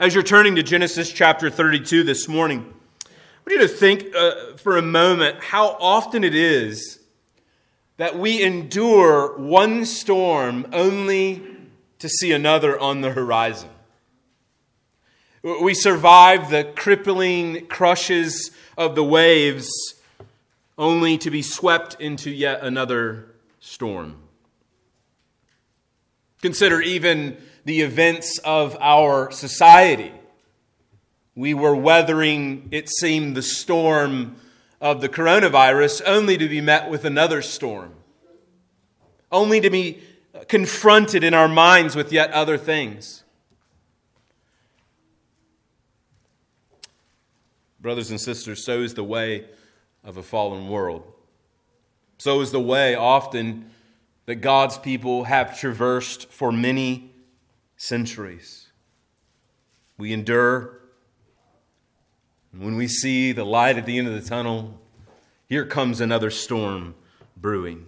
As you're turning to Genesis chapter 32 this morning, I want you to think uh, for a moment how often it is that we endure one storm only to see another on the horizon. We survive the crippling crushes of the waves only to be swept into yet another storm. Consider even the events of our society. We were weathering, it seemed, the storm of the coronavirus only to be met with another storm, only to be confronted in our minds with yet other things. Brothers and sisters, so is the way of a fallen world. So is the way often that God's people have traversed for many centuries. We endure, and when we see the light at the end of the tunnel, here comes another storm brewing.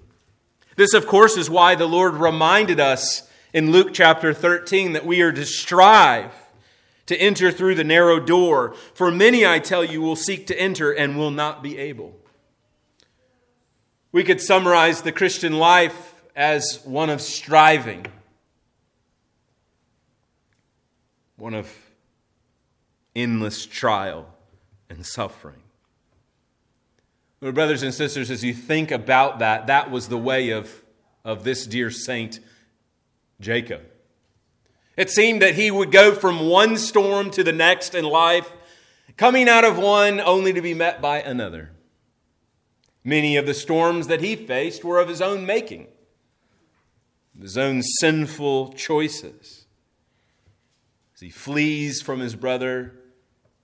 This, of course, is why the Lord reminded us in Luke chapter 13 that we are to strive to enter through the narrow door. For many, I tell you, will seek to enter and will not be able. We could summarize the Christian life as one of striving, one of endless trial and suffering. Well, brothers and sisters, as you think about that, that was the way of, of this dear saint Jacob. It seemed that he would go from one storm to the next in life, coming out of one only to be met by another. Many of the storms that he faced were of his own making, his own sinful choices. He flees from his brother,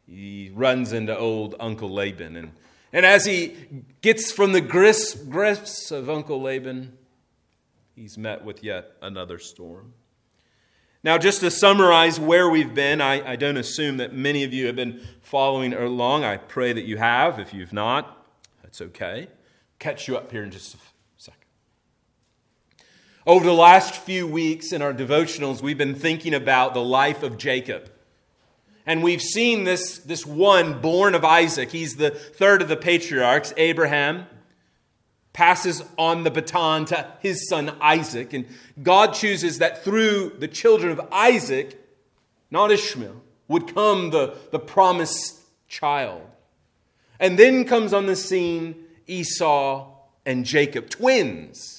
he runs into old Uncle Laban. And, and as he gets from the grips of Uncle Laban, he's met with yet another storm. Now, just to summarize where we've been, I, I, don't assume that many of you have been following along. I pray that you have. If you've not, that's okay. Catch you up here in just. Over the last few weeks in our devotionals, we've been thinking about the life of Jacob. And we've seen this, this one born of Isaac. He's the third of the patriarchs, Abraham passes on the baton to his son Isaac. And God chooses that through the children of Isaac, not Ishmael, would come the, the promised child. And then comes on the scene Esau and Jacob, twins.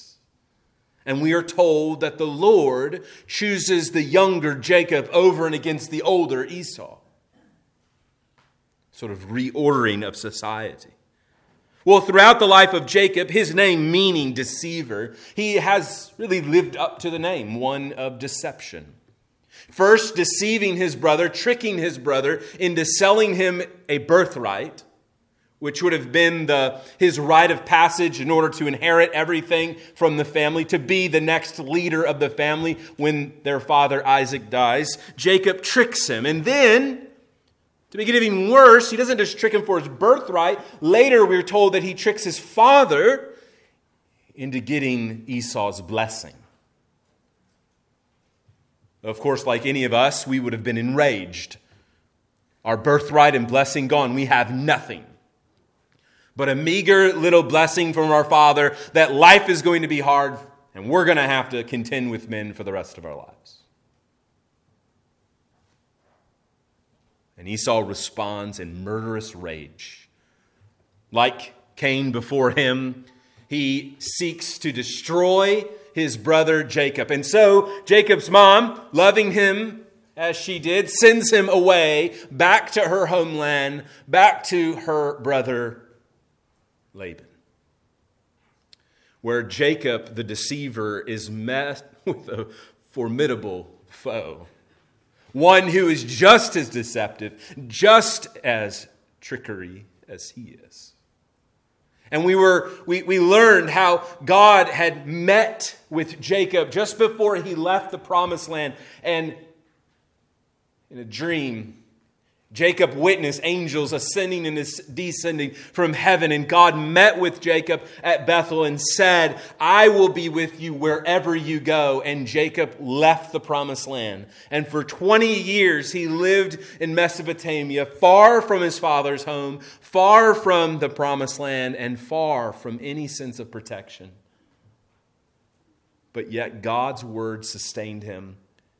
And we are told that the Lord chooses the younger Jacob over and against the older Esau. Sort of reordering of society. Well, throughout the life of Jacob, his name meaning deceiver, he has really lived up to the name, one of deception. First, deceiving his brother, tricking his brother into selling him a birthright, which would have been the, his rite of passage in order to inherit everything from the family, to be the next leader of the family when their father Isaac dies. Jacob tricks him. And then to make it even worse, he doesn't just trick him for his birthright. Later, we're told that he tricks his father into getting Esau's blessing. Of course, like any of us, we would have been enraged. Our birthright and blessing gone. We have nothing but a meager little blessing from our Father that life is going to be hard and we're going to have to contend with men for the rest of our lives. And Esau responds in murderous rage. Like Cain before him, he seeks to destroy his brother Jacob. And so Jacob's mom, loving him as she did, sends him away back to her homeland, back to her brother Laban. Where Jacob, the deceiver, is met with a formidable foe one who is just as deceptive, just as trickery as he is. And we, were, we, we learned how God had met with Jacob just before he left the promised land. And in a dream, Jacob witnessed angels ascending and descending from heaven, and God met with Jacob at Bethel and said, I will be with you wherever you go. And Jacob left the promised land. And for 20 years, he lived in Mesopotamia, far from his father's home, far from the promised land, and far from any sense of protection. But yet, God's word sustained him,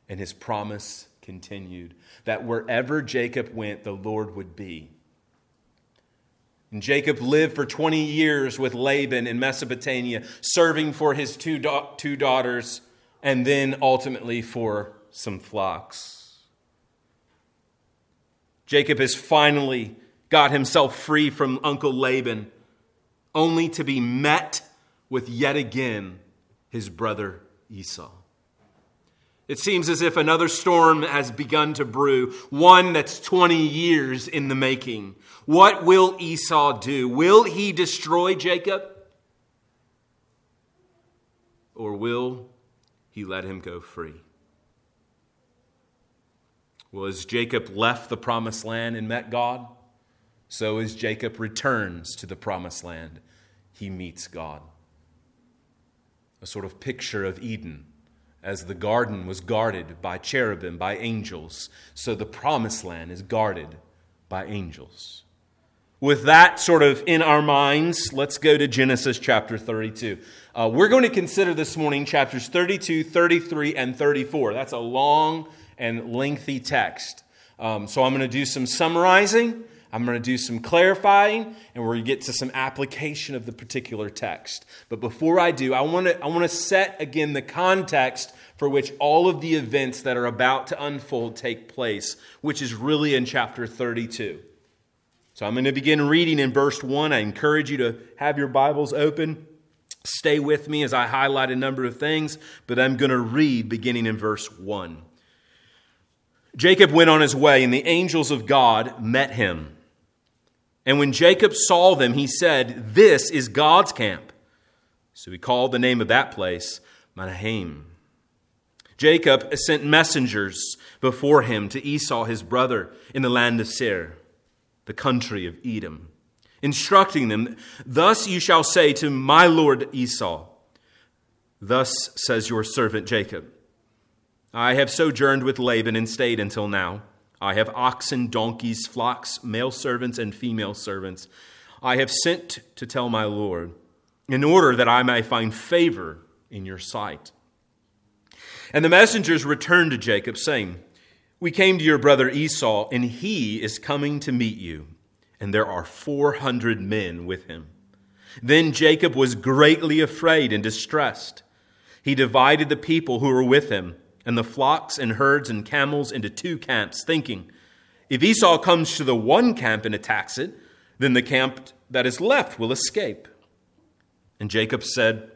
and his promise continued that wherever Jacob went, the Lord would be. And Jacob lived for 20 years with Laban in Mesopotamia, serving for his two, da- two daughters and then ultimately for some flocks. Jacob has finally got himself free from Uncle Laban, only to be met with yet again his brother Esau. It seems as if another storm has begun to brew, one that's 20 years in the making. What will Esau do? Will he destroy Jacob? Or will he let him go free? Well, as Jacob left the promised land and met God, so as Jacob returns to the promised land, he meets God. A sort of picture of Eden as the garden was guarded by cherubim, by angels, so the promised land is guarded by angels. With that sort of in our minds, let's go to Genesis chapter 32. Uh, we're going to consider this morning chapters 32, 33, and 34. That's a long and lengthy text. Um, so I'm going to do some summarizing I'm going to do some clarifying and we're going to get to some application of the particular text. But before I do, I want to I want to set again the context for which all of the events that are about to unfold take place, which is really in chapter 32. So I'm going to begin reading in verse 1. I encourage you to have your Bibles open. Stay with me as I highlight a number of things, but I'm going to read beginning in verse 1. Jacob went on his way, and the angels of God met him. And when Jacob saw them, he said, This is God's camp. So he called the name of that place Mahanaim. Jacob sent messengers before him to Esau his brother in the land of Seir, the country of Edom, instructing them, Thus you shall say to my lord Esau, Thus says your servant Jacob, I have sojourned with Laban and stayed until now. I have oxen, donkeys, flocks, male servants, and female servants. I have sent to tell my Lord, in order that I may find favor in your sight. And the messengers returned to Jacob, saying, We came to your brother Esau, and he is coming to meet you, and there are 400 men with him. Then Jacob was greatly afraid and distressed. He divided the people who were with him and the flocks and herds and camels into two camps, thinking, If Esau comes to the one camp and attacks it, then the camp that is left will escape. And Jacob said,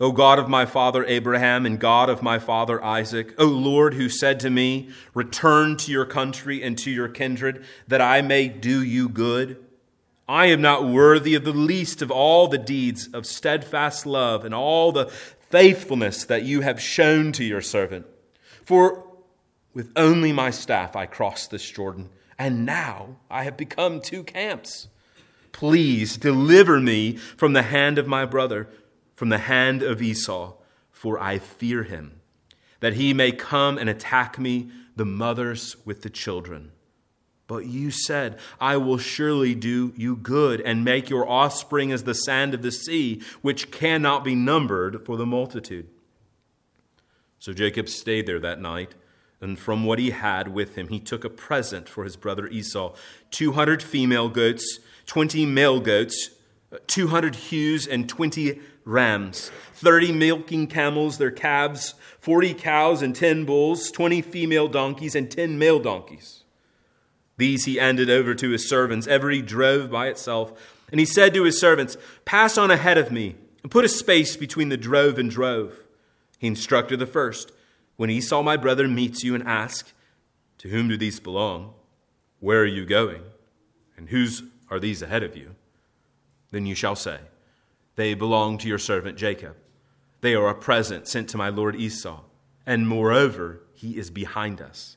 O God of my father Abraham and God of my father Isaac, O Lord, who said to me, Return to your country and to your kindred, that I may do you good. I am not worthy of the least of all the deeds of steadfast love and all the faithfulness that you have shown to your servant. For with only my staff I crossed this Jordan, and now I have become two camps. Please deliver me from the hand of my brother, from the hand of Esau, for I fear him, that he may come and attack me, the mothers with the children. But you said, I will surely do you good and make your offspring as the sand of the sea, which cannot be numbered for the multitude. So Jacob stayed there that night, and from what he had with him, he took a present for his brother Esau 200 female goats, 20 male goats, 200 ewes, and 20 rams, 30 milking camels, their calves, 40 cows and 10 bulls, 20 female donkeys, and 10 male donkeys. These he handed over to his servants. Every drove by itself. And he said to his servants, Pass on ahead of me, and put a space between the drove and drove. He instructed the first, When Esau my brother meets you and asks, To whom do these belong? Where are you going? And whose are these ahead of you? Then you shall say, They belong to your servant Jacob. They are a present sent to my lord Esau, and moreover, he is behind us.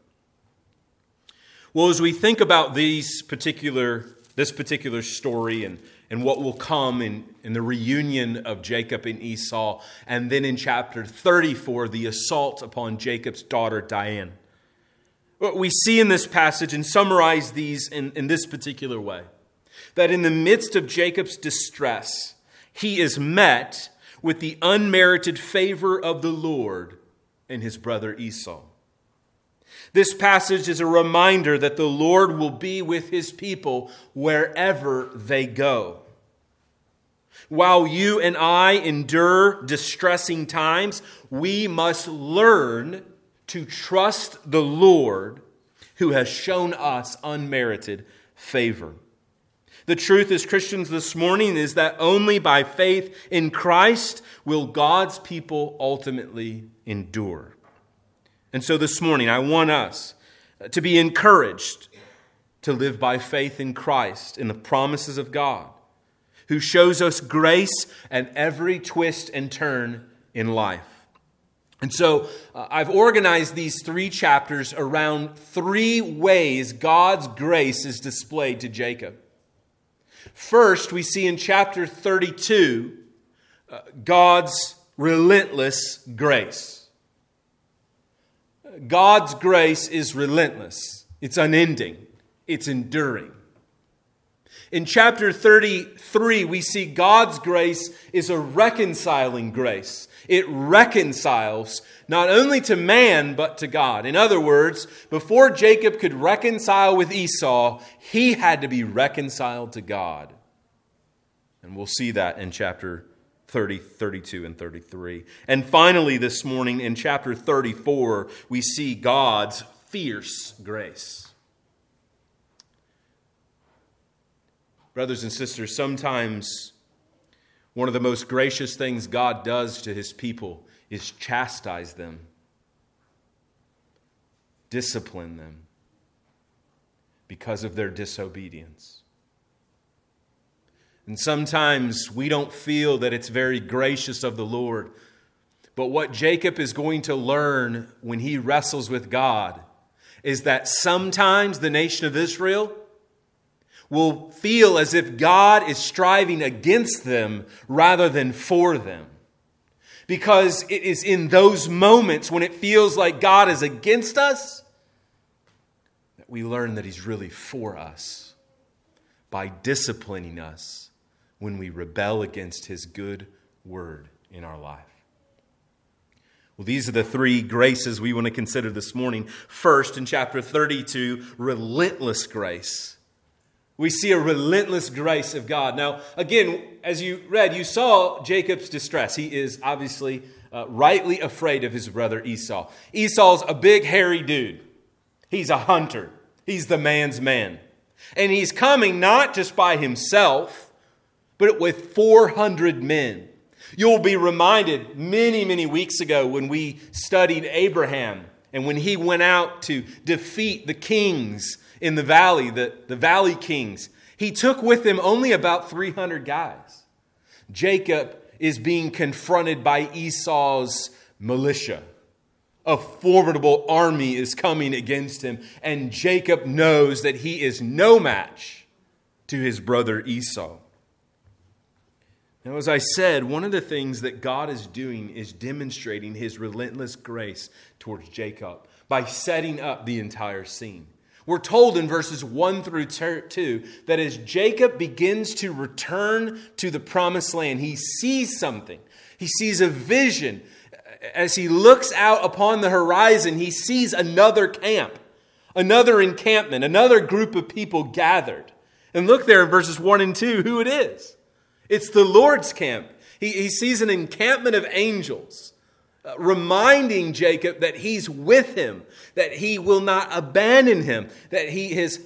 Well, as we think about these particular, this particular story and, and what will come in, in the reunion of Jacob and Esau, and then in chapter 34, the assault upon Jacob's daughter Dinah, what we see in this passage and summarize these in, in this particular way that in the midst of Jacob's distress, he is met with the unmerited favor of the Lord and his brother Esau. This passage is a reminder that the Lord will be with his people wherever they go. While you and I endure distressing times, we must learn to trust the Lord who has shown us unmerited favor. The truth as Christians this morning is that only by faith in Christ will God's people ultimately endure. And so this morning, I want us to be encouraged to live by faith in Christ, in the promises of God, who shows us grace at every twist and turn in life. And so uh, I've organized these three chapters around three ways God's grace is displayed to Jacob. First, we see in chapter 32 uh, God's relentless grace. God's grace is relentless, it's unending, it's enduring. In chapter 33, we see God's grace is a reconciling grace. It reconciles not only to man, but to God. In other words, before Jacob could reconcile with Esau, he had to be reconciled to God. And we'll see that in chapter 30, 32, and 33. And finally, this morning in chapter 34, we see God's fierce grace. Brothers and sisters, sometimes one of the most gracious things God does to his people is chastise them, discipline them because of their disobedience. And sometimes we don't feel that it's very gracious of the Lord. But what Jacob is going to learn when he wrestles with God is that sometimes the nation of Israel will feel as if God is striving against them rather than for them. Because it is in those moments when it feels like God is against us that we learn that He's really for us by disciplining us when we rebel against his good word in our life. Well, these are the three graces we want to consider this morning. First, in chapter 32, relentless grace. We see a relentless grace of God. Now, again, as you read, you saw Jacob's distress. He is obviously uh, rightly afraid of his brother Esau. Esau's a big, hairy dude, he's a hunter, he's the man's man. And he's coming not just by himself but with 400 men. You'll be reminded many, many weeks ago when we studied Abraham and when he went out to defeat the kings in the valley, the, the valley kings, he took with him only about 300 guys. Jacob is being confronted by Esau's militia. A formidable army is coming against him, and Jacob knows that he is no match to his brother Esau. Now, as I said, one of the things that God is doing is demonstrating his relentless grace towards Jacob by setting up the entire scene. We're told in verses 1 through 2 that as Jacob begins to return to the promised land, he sees something. He sees a vision. As he looks out upon the horizon, he sees another camp, another encampment, another group of people gathered. And look there in verses 1 and 2 who it is. It's the Lord's camp. He, he sees an encampment of angels uh, reminding Jacob that he's with him, that he will not abandon him, that he is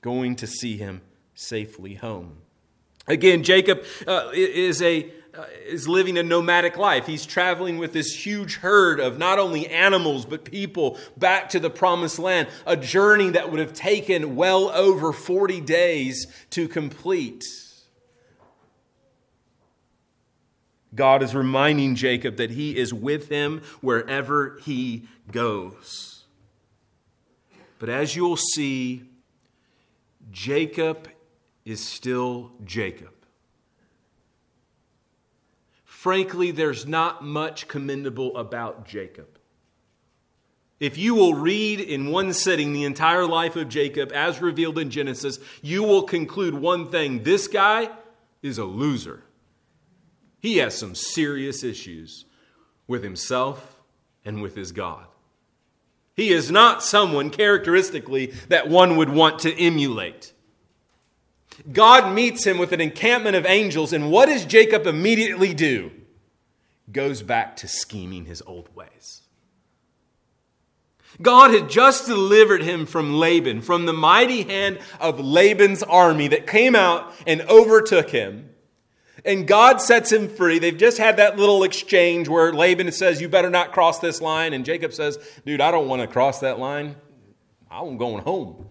going to see him safely home. Again, Jacob uh, is a uh, is living a nomadic life. He's traveling with this huge herd of not only animals, but people back to the promised land, a journey that would have taken well over 40 days to complete. God is reminding Jacob that he is with him wherever he goes. But as you'll see, Jacob is still Jacob. Frankly, there's not much commendable about Jacob. If you will read in one sitting the entire life of Jacob as revealed in Genesis, you will conclude one thing this guy is a loser. He has some serious issues with himself and with his God. He is not someone characteristically that one would want to emulate. God meets him with an encampment of angels, and what does Jacob immediately do? Goes back to scheming his old ways. God had just delivered him from Laban, from the mighty hand of Laban's army that came out and overtook him. And God sets him free. They've just had that little exchange where Laban says, You better not cross this line. And Jacob says, Dude, I don't want to cross that line. I'm going home.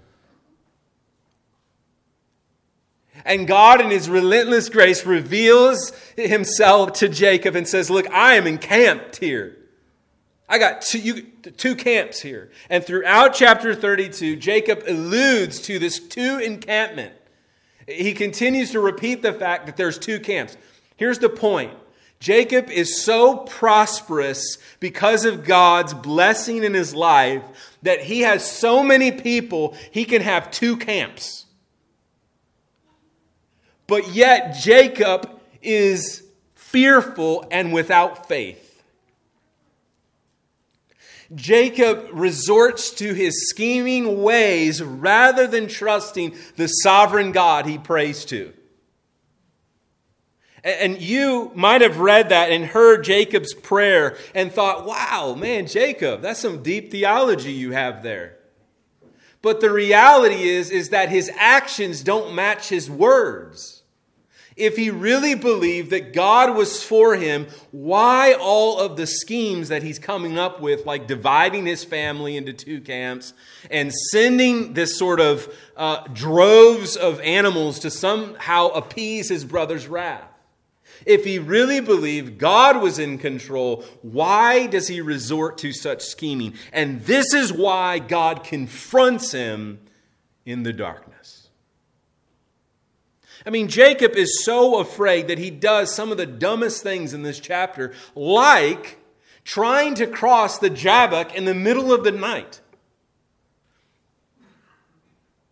And God, in his relentless grace, reveals himself to Jacob and says, Look, I am encamped here. I got two, you, two camps here. And throughout chapter 32, Jacob alludes to this two encampment. He continues to repeat the fact that there's two camps. Here's the point Jacob is so prosperous because of God's blessing in his life that he has so many people, he can have two camps. But yet, Jacob is fearful and without faith. Jacob resorts to his scheming ways rather than trusting the sovereign God he prays to. And you might have read that and heard Jacob's prayer and thought, wow, man, Jacob, that's some deep theology you have there. But the reality is, is that his actions don't match his words if he really believed that God was for him, why all of the schemes that he's coming up with, like dividing his family into two camps and sending this sort of uh, droves of animals to somehow appease his brother's wrath? If he really believed God was in control, why does he resort to such scheming? And this is why God confronts him in the darkness. I mean, Jacob is so afraid that he does some of the dumbest things in this chapter, like trying to cross the Jabbok in the middle of the night.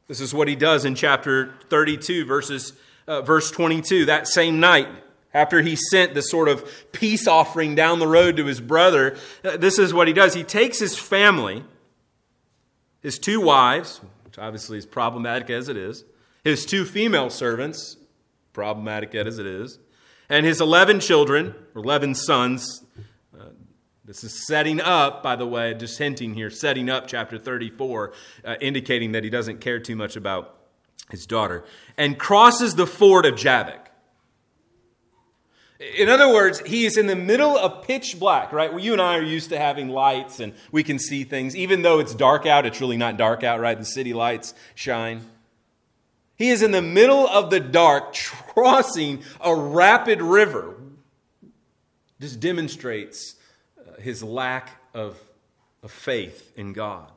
This is what he does in chapter 32, verses, uh, verse 22. That same night, after he sent the sort of peace offering down the road to his brother, uh, this is what he does. He takes his family, his two wives, which obviously is problematic as it is, his two female servants, problematic as it is, and his 11 children, or 11 sons. Uh, this is setting up, by the way, just hinting here, setting up chapter 34, uh, indicating that he doesn't care too much about his daughter, and crosses the ford of Jabbok. In other words, he is in the middle of pitch black, right? Well, you and I are used to having lights and we can see things. Even though it's dark out, it's really not dark out, right? The city lights shine. He is in the middle of the dark, crossing a rapid river. This demonstrates uh, his lack of, of faith in God.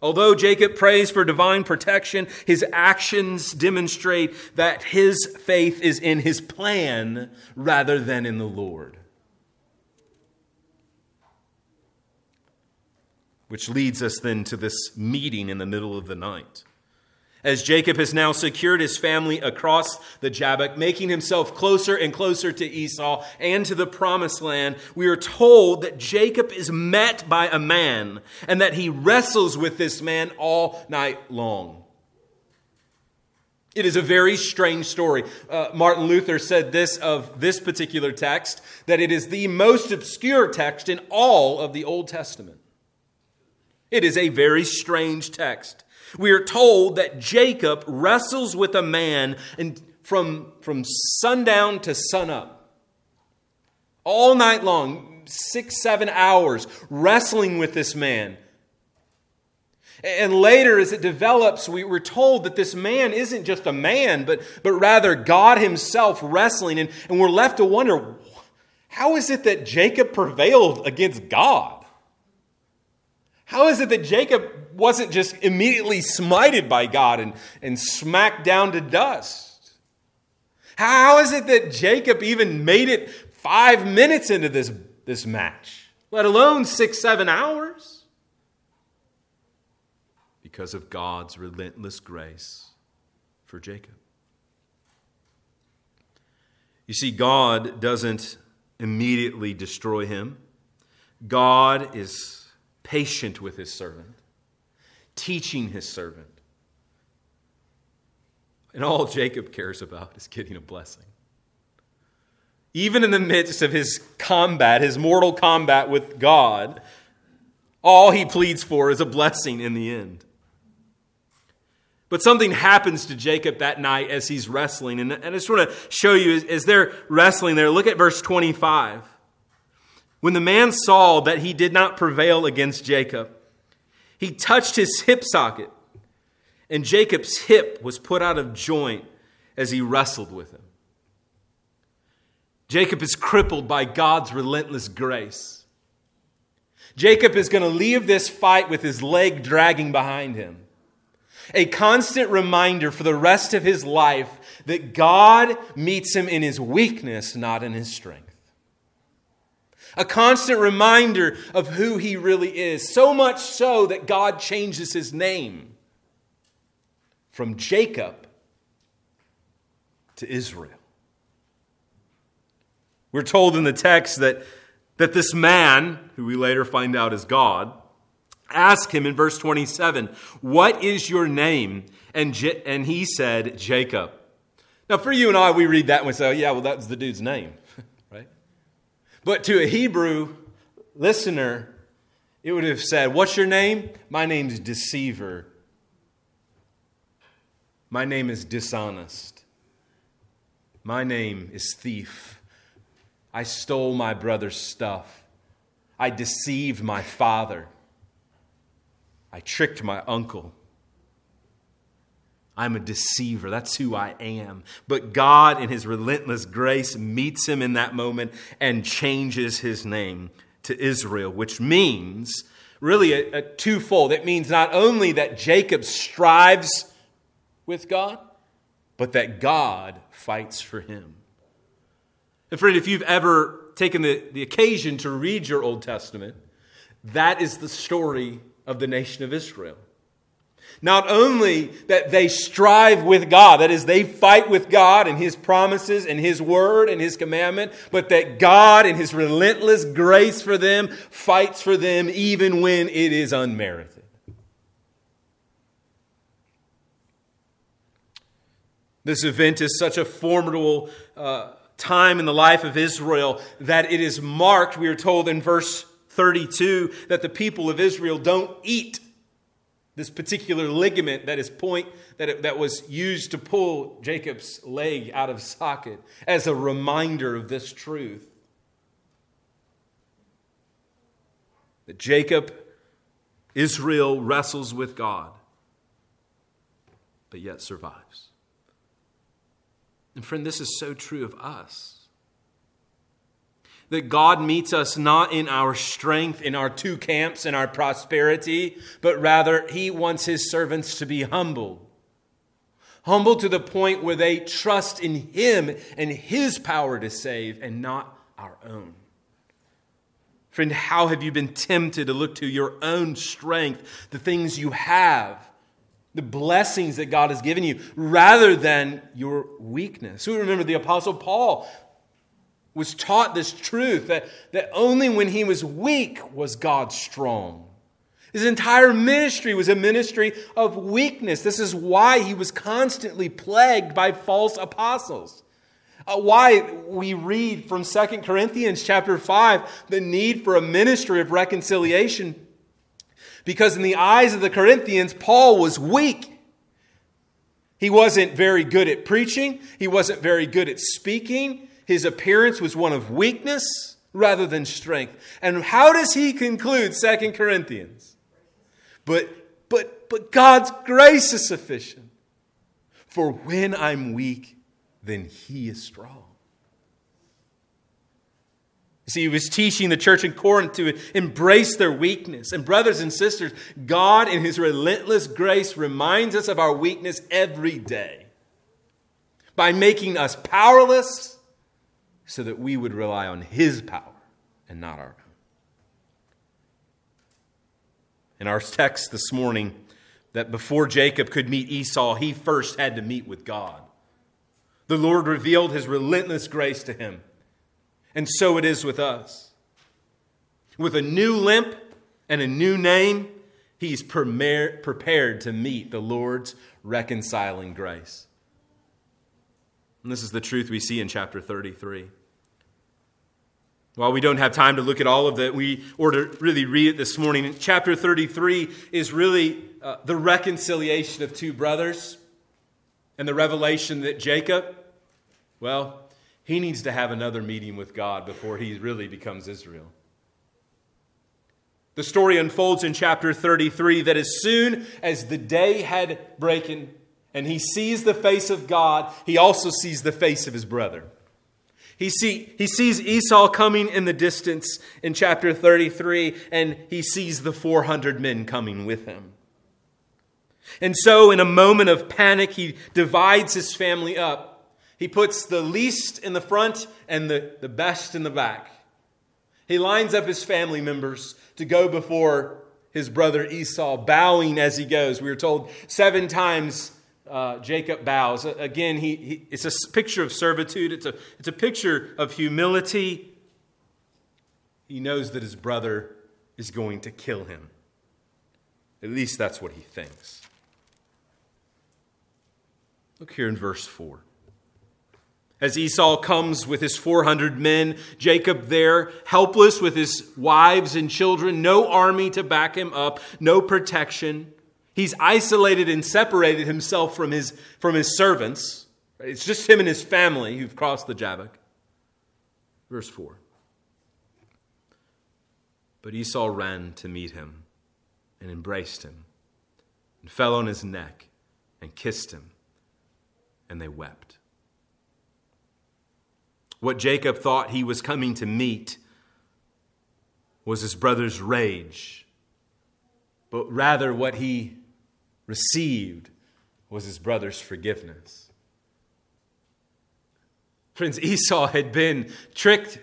Although Jacob prays for divine protection, his actions demonstrate that his faith is in his plan rather than in the Lord. Which leads us then to this meeting in the middle of the night. As Jacob has now secured his family across the Jabbok, making himself closer and closer to Esau and to the promised land, we are told that Jacob is met by a man and that he wrestles with this man all night long. It is a very strange story. Uh, Martin Luther said this of this particular text that it is the most obscure text in all of the Old Testament. It is a very strange text. We are told that Jacob wrestles with a man and from, from sundown to sunup, all night long, six, seven hours, wrestling with this man. And later, as it develops, we were told that this man isn't just a man, but, but rather God Himself wrestling. And, and we're left to wonder how is it that Jacob prevailed against God? How is it that Jacob wasn't just immediately smited by God and, and smacked down to dust? How is it that Jacob even made it five minutes into this, this match, let alone six, seven hours? because of God's relentless grace for Jacob. You see, God doesn't immediately destroy him, God is patient with his servant, teaching his servant. And all Jacob cares about is getting a blessing. Even in the midst of his combat, his mortal combat with God, all he pleads for is a blessing in the end. But something happens to Jacob that night as he's wrestling. And, I just want to show you as, they're wrestling there, look at verse 25. When the man saw that he did not prevail against Jacob, he touched his hip socket, and Jacob's hip was put out of joint as he wrestled with him. Jacob is crippled by God's relentless grace. Jacob is going to leave this fight with his leg dragging behind him a constant reminder for the rest of his life that God meets him in his weakness, not in his strength. A constant reminder of who he really is, so much so that God changes his name from Jacob to Israel. We're told in the text that, that this man, who we later find out is God, ask him in verse 27, What is your name? And, and he said, Jacob. Now, for you and I, we read that and we say, oh, Yeah, well, that's the dude's name? But to a Hebrew listener, it would have said, What's your name? My name's Deceiver. My name is Dishonest. My name is Thief. I stole my brother's stuff. I deceived my father. I tricked my uncle. I'm a deceiver. That's who I am. But God, in His relentless grace, meets him in that moment and changes his name to Israel, which means really a, a twofold. It means not only that Jacob strives with God, but that God fights for him. And friend, if you've ever taken the, the occasion to read your Old Testament, that is the story of the nation of Israel. Not only that they strive with God, that is, they fight with God and His promises and His word and His commandment, but that God, in His relentless grace for them, fights for them even when it is unmerited. This event is such a formidable uh, time in the life of Israel that it is marked, we are told in verse 32 that the people of Israel don't eat this particular ligament that is point that, it, that was used to pull Jacob's leg out of socket as a reminder of this truth. That Jacob, Israel wrestles with God, but yet survives. And friend, this is so true of us that God meets us not in our strength, in our two camps, in our prosperity, but rather He wants His servants to be humble. Humble to the point where they trust in Him and His power to save and not our own. Friend, how have you been tempted to look to your own strength, the things you have, the blessings that God has given you, rather than your weakness? Who remember the Apostle Paul was taught this truth that, that only when he was weak was God strong. His entire ministry was a ministry of weakness. This is why he was constantly plagued by false apostles. Uh, why we read from 2 Corinthians chapter 5 the need for a ministry of reconciliation. Because in the eyes of the Corinthians, Paul was weak. He wasn't very good at preaching, he wasn't very good at speaking. His appearance was one of weakness rather than strength. And how does he conclude 2 Corinthians? But but but God's grace is sufficient. For when I'm weak, then he is strong. See, he was teaching the church in Corinth to embrace their weakness. And, brothers and sisters, God, in his relentless grace, reminds us of our weakness every day by making us powerless so that we would rely on his power and not our own. In our text this morning, that before Jacob could meet Esau, he first had to meet with God. The Lord revealed his relentless grace to him. And so it is with us. With a new limp and a new name, he's prepared to meet the Lord's reconciling grace. And this is the truth we see in chapter 33. While we don't have time to look at all of that, we or to really read it this morning. Chapter 33 is really uh, the reconciliation of two brothers and the revelation that Jacob, well, he needs to have another meeting with God before he really becomes Israel. The story unfolds in chapter 33 that as soon as the day had broken and he sees the face of God, he also sees the face of his brother. He, see, he sees Esau coming in the distance in chapter 33, and he sees the 400 men coming with him. And so, in a moment of panic, he divides his family up he puts the least in the front and the, the best in the back. He lines up his family members to go before his brother Esau, bowing as he goes. We are told seven times uh, Jacob bows. Again, he, he, it's a picture of servitude, it's a, it's a picture of humility. He knows that his brother is going to kill him. At least that's what he thinks. Look here in verse 4. As Esau comes with his 400 men, Jacob there, helpless with his wives and children, no army to back him up, no protection. He's isolated and separated himself from his, from his servants. It's just him and his family who've crossed the Jabbok. Verse 4. But Esau ran to meet him and embraced him and fell on his neck and kissed him, and they wept. What Jacob thought he was coming to meet was his brother's rage, but rather what he received was his brother's forgiveness. Friends, Esau had been tricked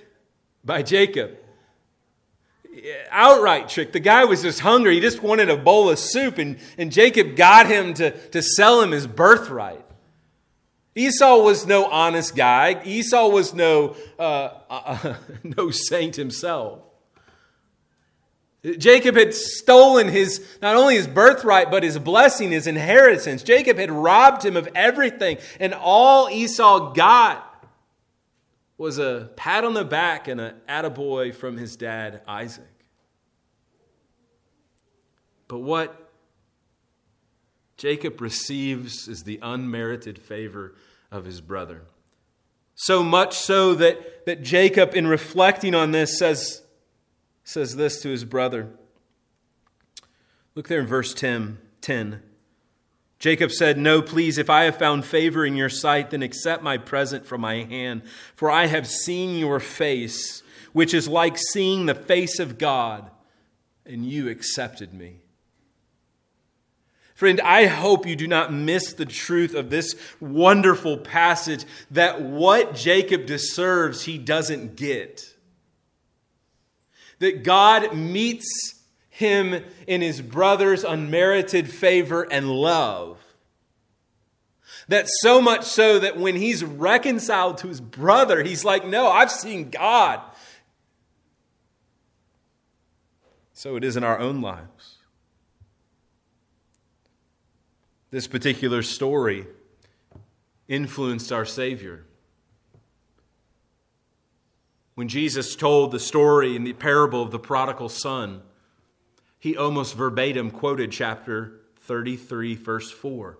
by Jacob. Outright tricked. The guy was just hungry. He just wanted a bowl of soup, and, and Jacob got him to, to sell him his birthright. Esau was no honest guy. Esau was no, uh, uh, no saint himself. Jacob had stolen his, not only his birthright, but his blessing, his inheritance. Jacob had robbed him of everything, and all Esau got was a pat on the back and an attaboy from his dad, Isaac. But what Jacob receives is the unmerited favor of his brother. So much so that, that Jacob, in reflecting on this, says, says this to his brother. Look there in verse 10. 10. Jacob said, No, please, if I have found favor in your sight, then accept my present from my hand, for I have seen your face, which is like seeing the face of God, and you accepted me. Friend, I hope you do not miss the truth of this wonderful passage that what Jacob deserves, he doesn't get that God meets him in his brother's unmerited favor and love. That so much so that when he's reconciled to his brother, he's like, No, I've seen God. So it is in our own lives. This particular story influenced our Savior. When Jesus told the story in the parable of the prodigal son, he almost verbatim quoted chapter 33, verse 4.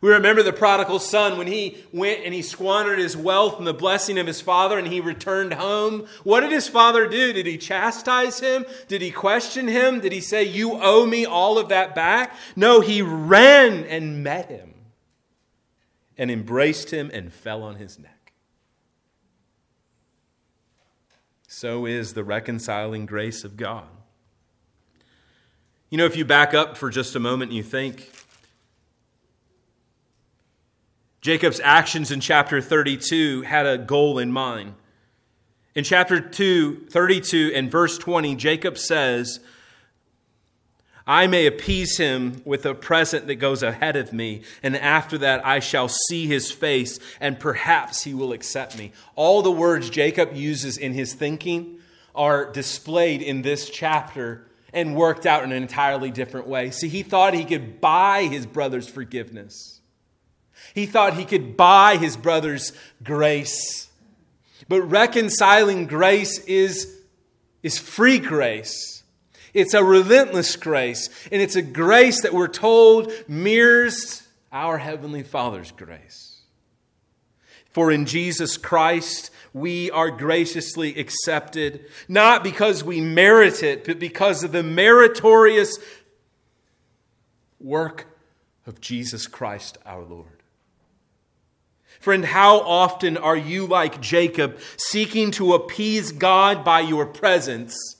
We remember the prodigal son when he went and he squandered his wealth and the blessing of his father and he returned home. What did his father do? Did he chastise him? Did he question him? Did he say, You owe me all of that back? No, he ran and met him and embraced him and fell on his neck. So is the reconciling grace of God. You know, if you back up for just a moment and you think, Jacob's actions in chapter 32 had a goal in mind. In chapter 2, 32 and verse 20, Jacob says, I may appease him with a present that goes ahead of me, and after that I shall see his face, and perhaps he will accept me. All the words Jacob uses in his thinking are displayed in this chapter and worked out in an entirely different way. See, he thought he could buy his brother's forgiveness. He thought he could buy his brother's grace. But reconciling grace is, is free grace. It's a relentless grace. And it's a grace that we're told mirrors our Heavenly Father's grace. For in Jesus Christ, we are graciously accepted, not because we merit it, but because of the meritorious work of Jesus Christ our Lord. Friend, how often are you like Jacob, seeking to appease God by your presents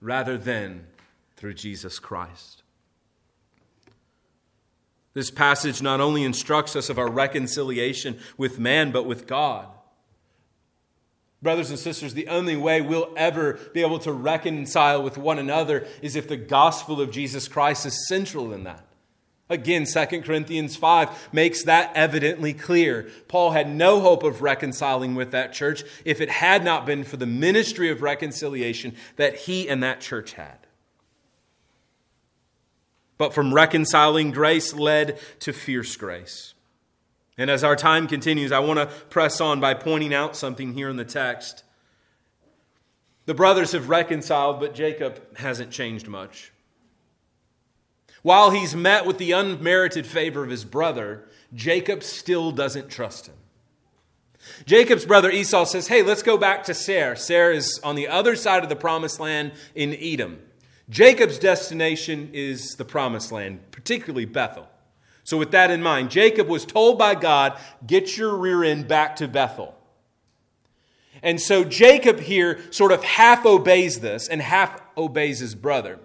rather than through Jesus Christ? This passage not only instructs us of our reconciliation with man, but with God. Brothers and sisters, the only way we'll ever be able to reconcile with one another is if the gospel of Jesus Christ is central in that. Again, 2 Corinthians 5 makes that evidently clear. Paul had no hope of reconciling with that church if it had not been for the ministry of reconciliation that he and that church had. But from reconciling grace led to fierce grace. And as our time continues, I want to press on by pointing out something here in the text. The brothers have reconciled, but Jacob hasn't changed much. While he's met with the unmerited favor of his brother, Jacob still doesn't trust him. Jacob's brother Esau says, Hey, let's go back to Seir. Seir is on the other side of the promised land in Edom. Jacob's destination is the promised land, particularly Bethel. So, with that in mind, Jacob was told by God, Get your rear end back to Bethel. And so Jacob here sort of half obeys this and half obeys his brother.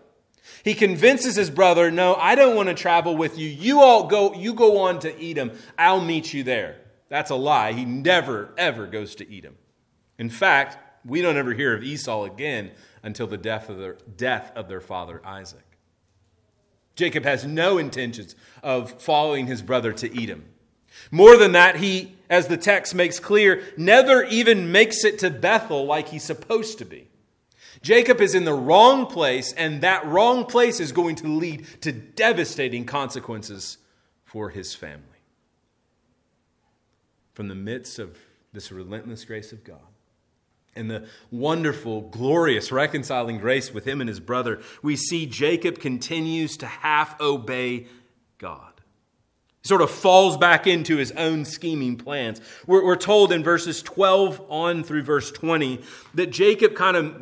He convinces his brother, "No, I don't want to travel with you. You all go you go on to Edom. I'll meet you there." That's a lie. He never ever goes to Edom. In fact, we don't ever hear of Esau again until the death of their, death of their father Isaac. Jacob has no intentions of following his brother to Edom. More than that, he, as the text makes clear, never even makes it to Bethel like he's supposed to be. Jacob is in the wrong place, and that wrong place is going to lead to devastating consequences for his family. From the midst of this relentless grace of God and the wonderful, glorious, reconciling grace with him and his brother, we see Jacob continues to half obey God. He sort of falls back into his own scheming plans. We're, we're told in verses 12 on through verse 20 that Jacob kind of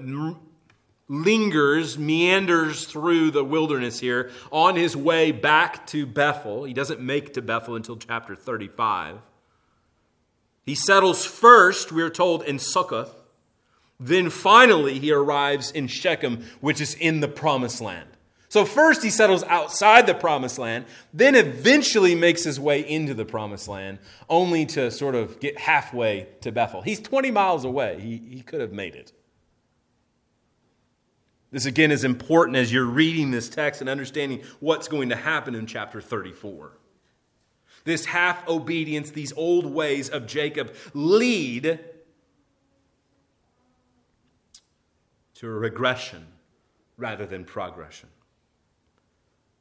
lingers, meanders through the wilderness here on his way back to Bethel. He doesn't make to Bethel until chapter 35. He settles first, we are told, in Succoth. Then finally, he arrives in Shechem, which is in the promised land. So, first he settles outside the promised land, then eventually makes his way into the promised land, only to sort of get halfway to Bethel. He's 20 miles away. He, he could have made it. This again is important as you're reading this text and understanding what's going to happen in chapter 34. This half obedience, these old ways of Jacob lead to a regression rather than progression.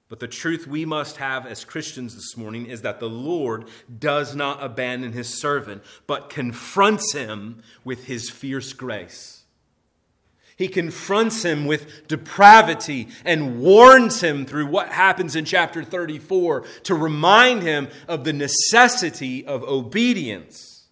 But the truth we must have as Christians this morning is that the Lord does not abandon his servant, but confronts him with his fierce grace. He confronts him with depravity and warns him through what happens in chapter 34 to remind him of the necessity of obedience.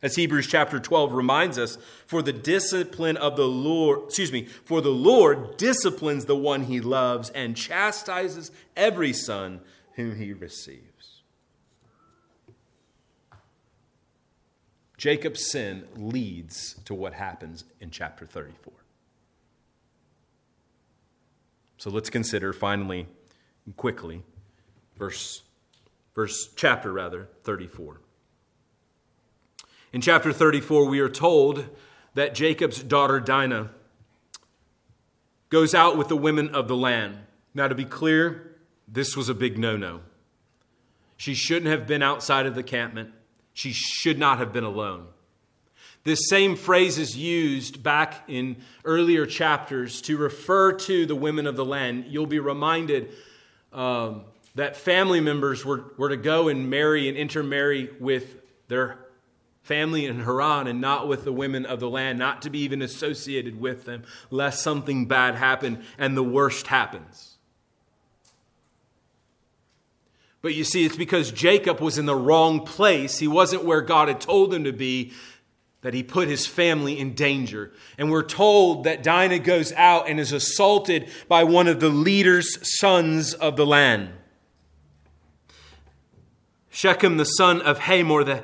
As Hebrews chapter 12 reminds us, for the discipline of the Lord, excuse me, for the Lord disciplines the one he loves and chastises every son whom he receives. Jacob's sin leads to what happens in chapter 34. So let's consider finally, quickly, verse, verse chapter rather, 34. In chapter 34, we are told that Jacob's daughter Dinah goes out with the women of the land. Now, to be clear, this was a big no no. She shouldn't have been outside of the campment, she should not have been alone. This same phrase is used back in earlier chapters to refer to the women of the land. You'll be reminded um, that family members were, were to go and marry and intermarry with their family in Haran and not with the women of the land, not to be even associated with them, lest something bad happen and the worst happens. But you see, it's because Jacob was in the wrong place. He wasn't where God had told him to be that he put his family in danger. And we're told that Dinah goes out and is assaulted by one of the leaders' sons of the land. Shechem, the son of Hamor, the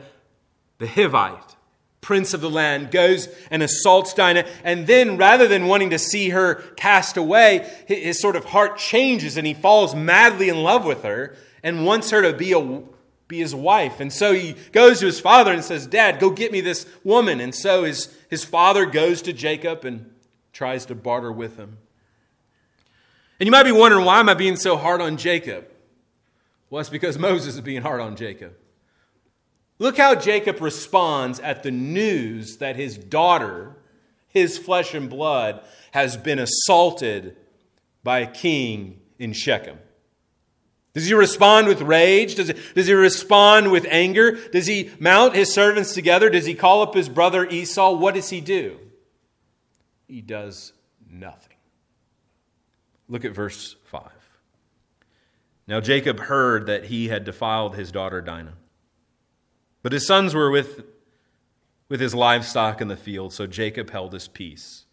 the Hivite, prince of the land, goes and assaults Dinah. And then, rather than wanting to see her cast away, his sort of heart changes and he falls madly in love with her and wants her to be, a, be his wife. And so he goes to his father and says, Dad, go get me this woman. And so his, his father goes to Jacob and tries to barter with him. And you might be wondering, why am I being so hard on Jacob? Well, it's because Moses is being hard on Jacob. Look how Jacob responds at the news that his daughter, his flesh and blood, has been assaulted by a king in Shechem. Does he respond with rage? Does he, does he respond with anger? Does he mount his servants together? Does he call up his brother Esau? What does he do? He does nothing. Look at verse 5. Now Jacob heard that he had defiled his daughter Dinah. But his sons were with, with his livestock in the field, so Jacob held his peace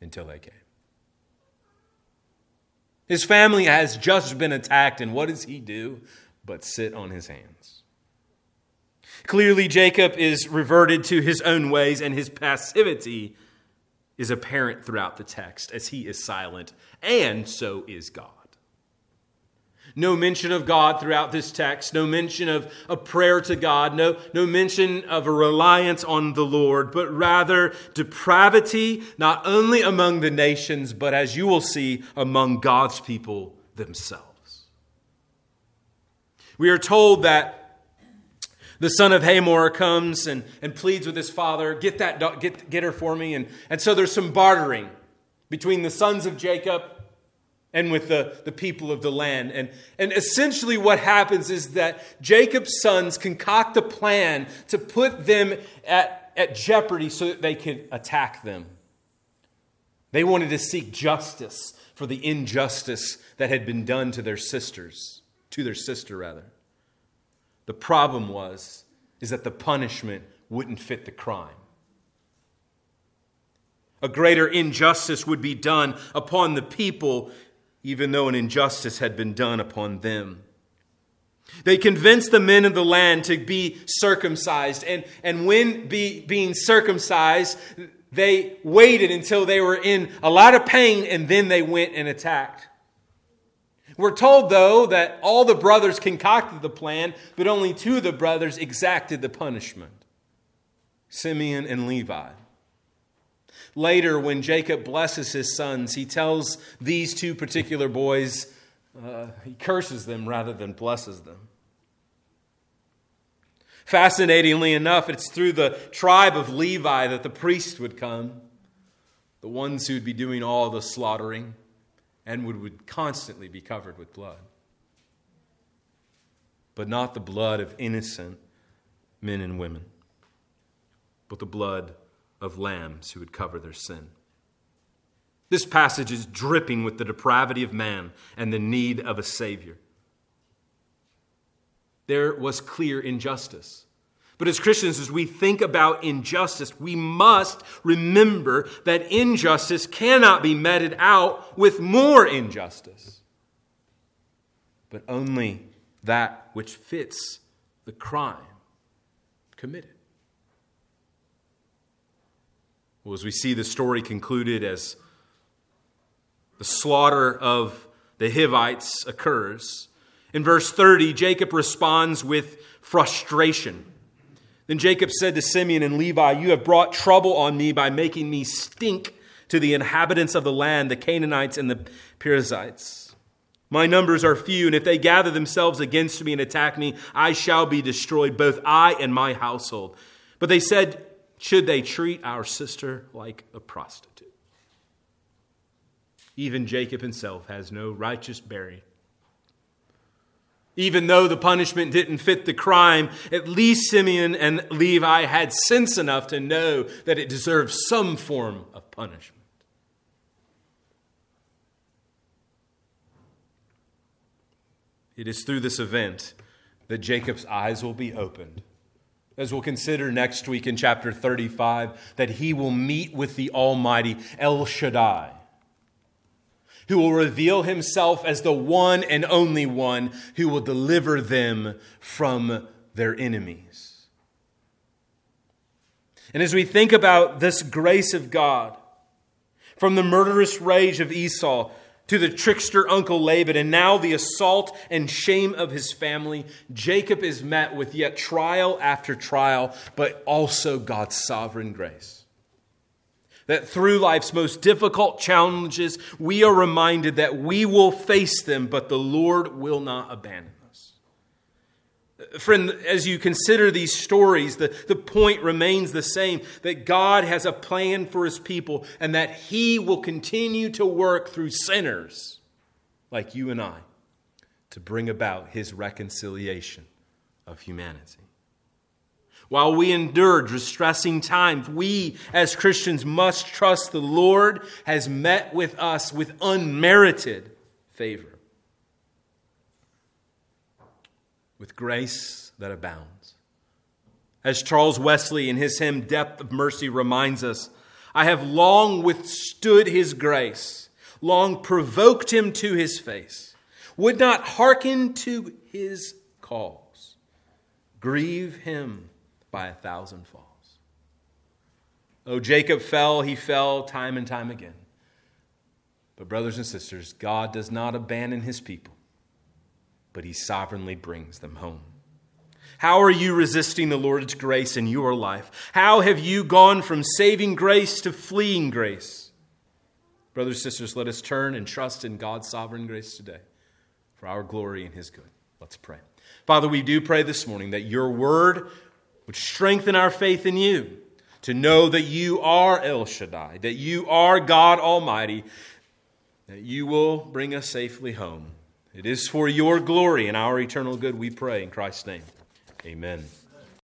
until they came. His family has just been attacked, and what does he do but sit on his hands? Clearly, Jacob is reverted to his own ways, and his passivity is apparent throughout the text as he is silent, and so is God. No mention of God throughout this text, no mention of a prayer to God, no, no mention of a reliance on the Lord, but rather depravity, not only among the nations, but as you will see, among God's people themselves. We are told that the son of Hamor comes and, and pleads with his father, get that get, get her for me. And, and so there's some bartering between the sons of Jacob and with the, the people of the land. And, and essentially, what happens is that Jacob's sons concoct a plan to put them at, at jeopardy so that they could attack them. They wanted to seek justice for the injustice that had been done to their sisters, to their sister, rather. The problem was is that the punishment wouldn't fit the crime. A greater injustice would be done upon the people even though an injustice had been done upon them. They convinced the men of the land to be circumcised. And, and when be, being circumcised, they waited until they were in a lot of pain and then they went and attacked. We're told, though, that all the brothers concocted the plan, but only two of the brothers exacted the punishment Simeon and Levi. Later, when Jacob blesses his sons, he tells these two particular boys, uh, he curses them rather than blesses them. Fascinatingly enough, it's through the tribe of Levi that the priest would come, the ones who would be doing all the slaughtering. and would, would constantly be covered with blood. But not the blood of innocent men and women, but the blood of lambs who would cover their sin. This passage is dripping with the depravity of man and the need of a Savior. There was clear injustice. But as Christians, as we think about injustice, we must remember that injustice cannot be meted out with more injustice, but only that which fits the crime committed. Well, as we see the story concluded as the slaughter of the Hivites occurs, in verse 30, Jacob responds with frustration. Then Jacob said to Simeon and Levi, You have brought trouble on me by making me stink to the inhabitants of the land, the Canaanites and the Perizzites. My numbers are few, and if they gather themselves against me and attack me, I shall be destroyed, both I and my household. But they said, Should they treat our sister like a prostitute? Even Jacob himself has no righteous bearing even though the punishment didn't fit the crime, at least Simeon and Levi had sense enough to know that it deserved some form of punishment. It is through this event that Jacob's eyes will be opened. As we'll consider next week in chapter 35, that he will meet with the Almighty El Shaddai who will reveal himself as the one and only one who will deliver them from their enemies. And as we think about this grace of God, from the murderous rage of Esau to the trickster uncle Laban, and now the assault and shame of his family, Jacob is met with yet trial after trial, but also God's sovereign grace that through life's most difficult challenges, we are reminded that we will face them, but the Lord will not abandon. Friend, as you consider these stories, the, the point remains the same that God has a plan for his people and that he will continue to work through sinners like you and I to bring about his reconciliation of humanity. While we endure distressing times, we as Christians must trust the Lord has met with us with unmerited favor, with grace that abounds. As Charles Wesley in his hymn Depth of Mercy reminds us, I have long withstood his grace, long provoked him to his face, would not hearken to his calls, grieve him by a thousand falls. Oh, Jacob fell, he fell time and time again. But, brothers and sisters, God does not abandon his people, but he sovereignly brings them home. How are you resisting the Lord's grace in your life? How have you gone from saving grace to fleeing grace? Brothers and sisters, let us turn and trust in God's sovereign grace today for our glory and his good. Let's pray. Father, we do pray this morning that your word would strengthen our faith in you to know that you are El Shaddai, that you are God Almighty, that you will bring us safely home. It is for your glory and our eternal good we pray in Christ's name. Amen.